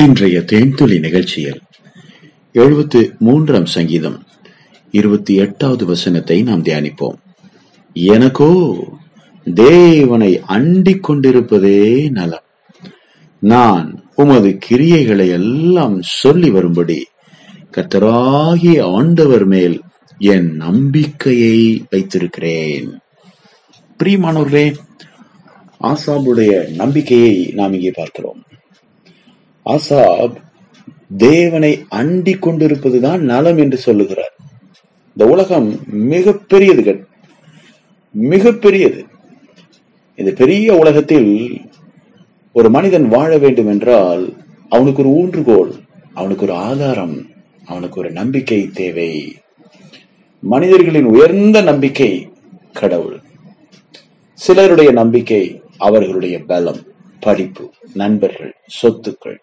இன்றைய தேன்துளி நிகழ்ச்சியில் எழுபத்து மூன்றாம் சங்கீதம் இருபத்தி எட்டாவது வசனத்தை நாம் தியானிப்போம். எனக்கோ தேவனை அண்டிக் கொண்டிருப்பதே நலம். நான் உமது கிரியைகளை எல்லாம் சொல்லி வரும்படி கத்தராகிய ஆண்டவர் மேல் என் நம்பிக்கையை வைத்திருக்கிறேன். பிரியமானோர்களே ஆசாபுடைய நம்பிக்கையை நாம் இங்கே பார்க்கிறோம். ஆசாப் தேவனை அண்டி கொண்டிருப்பதுதான் நலம் என்று சொல்லுகிறார். இந்த உலகம் மிகப்பெரியது மிகப்பெரியது. இந்த பெரிய உலகத்தில் ஒரு மனிதன் வாழ வேண்டும் என்றால் அவனுக்கு ஒரு ஊன்றுகோல் அவனுக்கு ஒரு ஆதாரம் அவனுக்கு ஒரு நம்பிக்கை தேவை. மனிதர்களின் உயர்ந்த நம்பிக்கை கடவுள். சிலருடைய நம்பிக்கை அவர்களுடைய பலம் படிப்பு நண்பர்கள் சொத்துக்கள்.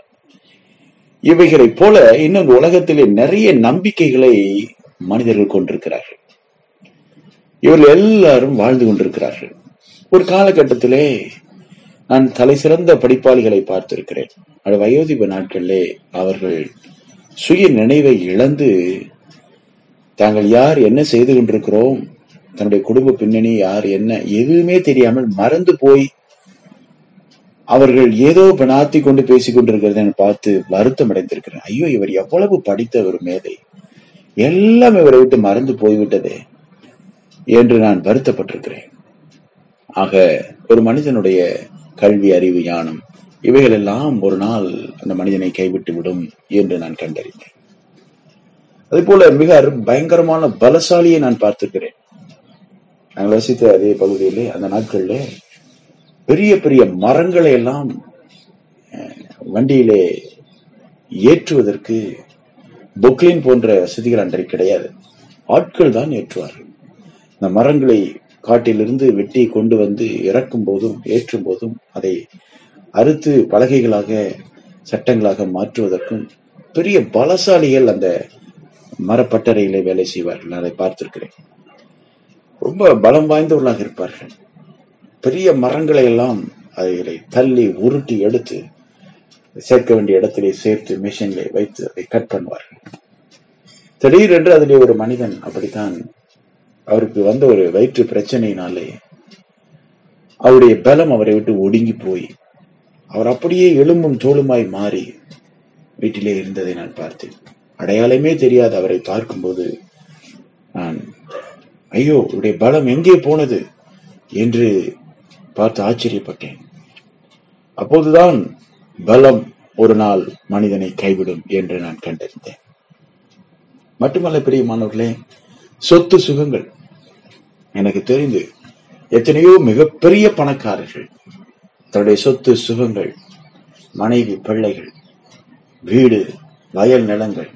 இவைகளை போல இன்னும் உலகத்திலே நிறைய நம்பிக்கைகளை மனிதர்கள் கொண்டிருக்கிறார்கள். இவர்கள் எல்லாரும் வாழ்ந்து கொண்டிருக்கிறார்கள். ஒரு காலகட்டத்திலே நான் தலை சிறந்த படிப்பாளிகளை பார்த்திருக்கிறேன். அது வயோதிப நாட்களிலே அவர்கள் சுய நினைவை இழந்து தாங்கள் யார் என்ன செய்து கொண்டிருக்கிறோம் தன்னுடைய குடும்ப பின்னணி யார் என்ன எதுவுமே தெரியாமல் மறந்து போய் அவர்கள் ஏதோ பணாத்தி கொண்டு பேசிக் கொண்டிருக்கிறத பார்த்து வருத்தம் அடைந்திருக்கிறேன் ஐயோ இவர் எவ்வளவு படித்த ஒரு மேதை. எல்லாம் இவரை விட்டு மறந்து போய்விட்டதே என்று நான் வருத்தப்பட்டிருக்கிறேன். ஆக ஒரு மனிதனுடைய கல்வி அறிவு ஞானம் இவைகள் எல்லாம் ஒரு நாள் அந்த மனிதனை கைவிட்டு விடும் என்று நான் கண்டறிந்தேன். அதே போல மிக பயங்கரமான பலசாலியை நான் பார்த்திருக்கிறேன். நான் வசித்த அதே பகுதியிலே அந்த நாட்களிலே பெரிய பெரிய மரங்களை எல்லாம் வண்டியிலே ஏற்றுவதற்கு பொக்லின் போன்ற வசதிகள் அன்றைக்கு கிடையாது. ஆட்கள் தான் ஏற்றுவார்கள். இந்த மரங்களை காட்டிலிருந்து வெட்டி கொண்டு வந்து இறக்கும் போதும் ஏற்றும் போதும் அதை அறுத்து பலகைகளாக சட்டங்களாக மாற்றுவதற்கும் பெரிய பலசாலிகள் அந்த மரப்பட்டறையிலே வேலை செய்வார்கள். அதை பார்த்திருக்கிறேன். ரொம்ப பலம் வாய்ந்தவர்களாக இருப்பார்கள். பெரிய மரங்களை எல்லாம் அதை தள்ளி உருட்டி எடுத்து சேர்க்க வேண்டிய இடத்திலே சேர்த்து மிஷின்களை வைத்து அதை கட் பண்ணுவார்கள். திடீரென்று அதிலே ஒரு மனிதன் அப்படித்தான் அவருக்கு வந்த ஒரு வயிற்று பிரச்சனையினாலே அவருடைய பலம் அவரை விட்டு ஒடுங்கி போய் அவர் அப்படியே எலும்பும் தோளுமாய் மாறி வீட்டிலே இருந்ததை நான் பார்த்தேன். அடையாளமே தெரியாது அவரை பார்க்கும்போது நான் ஐயோ உடைய பலம் எங்கே போனது? என்று பார்த்து ஆச்சரியப்பட்டேன். அப்போதுதான் பலம் ஒரு நாள் மனிதனை கைவிடும் என்று நான் கண்டறிந்தேன். மட்டுமல்ல பிரியமானவர்களே சொத்து சுகங்கள். எனக்கு தெரிந்து எத்தனையோ மிகப்பெரிய பணக்காரர்கள் தன்னுடைய சொத்து சுகங்கள் மனைவி பிள்ளைகள் வீடு வயல் நிலங்கள்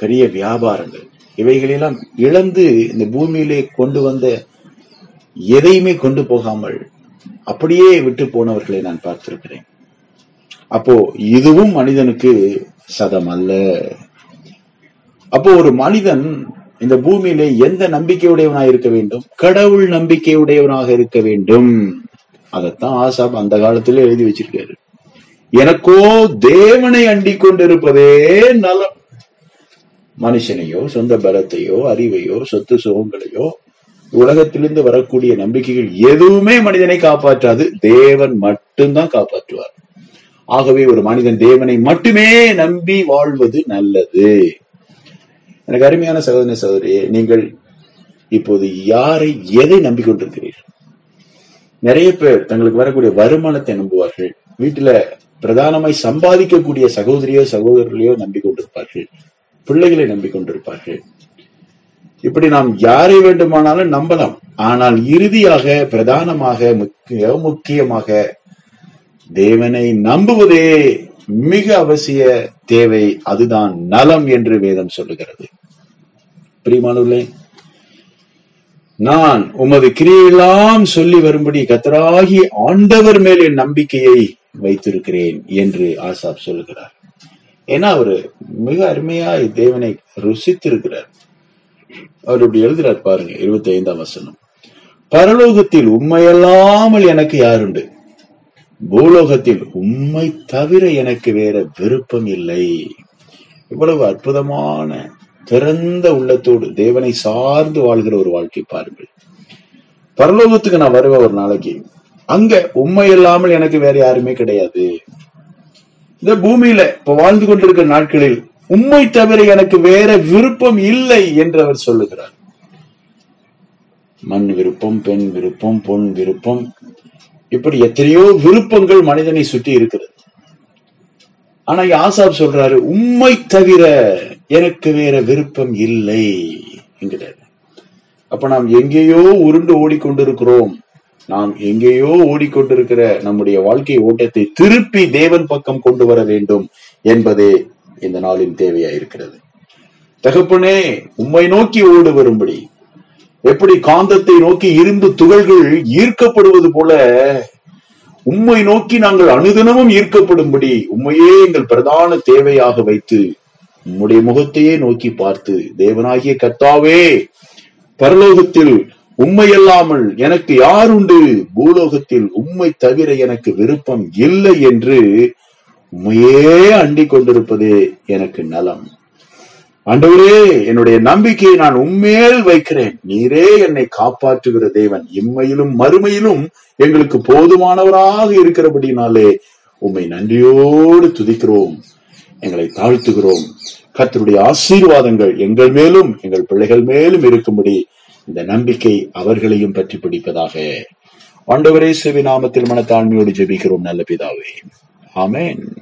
பெரிய வியாபாரங்கள் இவைகளெல்லாம் இழந்து இந்த பூமியிலே கொண்டு வந்த எதையுமே கொண்டு போகாமல் அப்படியே விட்டு போனவர்களை நான் பார்த்திருக்கிறேன். அப்போ இதுவும் மனிதனுக்கு சதம் அல்ல. அப்போ ஒரு மனிதன் இந்த பூமியிலே எந்த நம்பிக்கையுடையவனாக இருக்க வேண்டும்? கடவுள் நம்பிக்கையுடையவனாக இருக்க வேண்டும். அதைத்தான் ஆசாப் அந்த காலத்திலே எழுதி வச்சிருக்காரு. எனக்கோ தேவனை அண்டிக் கொண்டிருப்பதே நலம். மனுஷனையோ சொந்த பலத்தையோ அறிவையோ சொத்து சுகங்களையோ உலகத்திலிருந்து வரக்கூடிய நம்பிக்கைகள் எதுவுமே மனிதனை காப்பாற்றாது. தேவன் மட்டும்தான் காப்பாற்றுவார். ஆகவே ஒரு மனிதன் தேவனை மட்டுமே நம்பி வாழ்வது நல்லது. எனக்கு அருமையான சகோதர சகோதரியே நீங்கள் இப்போது யாரை எதை நம்பிக்கொண்டிருக்கிறீர்கள்? நிறைய பேர் தங்களுக்கு வரக்கூடிய வருமானத்தை நம்புவார்கள். வீட்டுல பிரதானமாய் சம்பாதிக்கக்கூடிய சகோதரியோ சகோதரர்களையோ நம்பிக்கொண்டிருப்பார்கள். பிள்ளைகளை நம்பிக்கொண்டிருப்பார்கள். இப்படி நாம் யாரை வேண்டுமானாலும் நம்பலாம். ஆனால் இறுதியாக பிரதானமாக முக்கிய முக்கியமாக தேவனை நம்புவதே மிக அவசிய தேவை. அதுதான் நலம் என்று வேதம் சொல்லுகிறது. பிரியமானவர்களே நான் உமது கிரியெல்லாம் சொல்லி வரும்படி கத்தராகி ஆண்டவர் மேல் என் நம்பிக்கையை வைத்திருக்கிறேன் என்று ஆசாப் சொல்லுகிறார். ஏன்னா அவரு மிக அருமையா தேவனை ருசித்திருக்கிறார். அவர் இப்படி எழுதுறார் பாருங்க இருபத்தி ஐந்தாம் வசனம். பரலோகத்தில் உண்மையல்லாமல் எனக்கு யாருண்டு? பூலோகத்தில் உண்மை தவிர எனக்கு வேற விருப்பம் இல்லை. இவ்வளவு அற்புதமான திறந்த உள்ளத்தோடு தேவனை சார்ந்து வாழ்கிற ஒரு வாழ்க்கை பாருங்கள். பரலோகத்துக்கு நான் வருவேன் ஒரு நாளைக்கு. அங்க உண்மை இல்லாமல் எனக்கு வேற யாருமே கிடையாது. இந்த பூமியில இப்ப வாழ்ந்து கொண்டிருக்கிற நாட்களில் உண்மை தவிர எனக்கு வேற விருப்பம் இல்லை என்று அவர் சொல்லுகிறார். மண் விருப்பம் பெண் விருப்பம் பொன் விருப்பம் இப்படி எத்தனையோ விருப்பங்கள் மனிதனை சுற்றி இருக்கிறது ஆனா ஆசாப் சொல்றாரு உண்மை தவிர எனக்கு வேற விருப்பம் இல்லை என்கிறார். அப்ப நாம் எங்கேயோ உருண்டு ஓடிக்கொண்டிருக்கிறோம். நாம் எங்கேயோ ஓடிக்கொண்டிருக்கிற நம்முடைய வாழ்க்கை ஓட்டத்தை திருப்பி தேவன் பக்கம் கொண்டு வர வேண்டும் என்பதே இந்த நாளின் தேவையா இருக்கிறது தகப்பனே உம்மை நோக்கி ஓடு வரும்படி. எப்படி காந்தத்தை நோக்கி இரும்பு துகள்கள் ஈர்க்கப்படுவது போல உம்மை நோக்கி நாங்கள் அனுதினமும் ஈர்க்கப்படும்படி உண்மையே எங்கள் பிரதான தேவையாக வைத்து உம்முடைய முகத்தையே நோக்கி பார்த்து தேவனாகிய கர்த்தாவே பரலோகத்தில் உண்மையல்லாமல் எனக்கு யாருண்டு? பூலோகத்தில் உண்மை தவிர எனக்கு விருப்பம் இல்லை என்று உண்மையே அண்டிக் கொண்டிருப்பது எனக்கு நலம். ஆண்டவரே என்னுடைய நம்பிக்கையை நான் உண்மையில் வைக்கிறேன். நீரே என்னை காப்பாற்றுகிற தேவன். இம்மையிலும் மறுமையிலும் எங்களுக்கு போதுமானவராக இருக்கிறபடினாலே உம்மை நன்றியோடு துதிக்கிறோம். எங்களை தாழ்த்துகிறோம். கத்தருடைய ஆசீர்வாதங்கள் எங்கள் மேலும் எங்கள் பிள்ளைகள் மேலும் இருக்கும்படி இந்த நம்பிக்கை அவர்களையும் பற்றி பிடிப்பதாக. ஆண்டவரே சிவி நாமத்தில் மனத்தாழ்மையோடு ஜெபிக்கிறோம். நல்ல பிதாவே. Amen.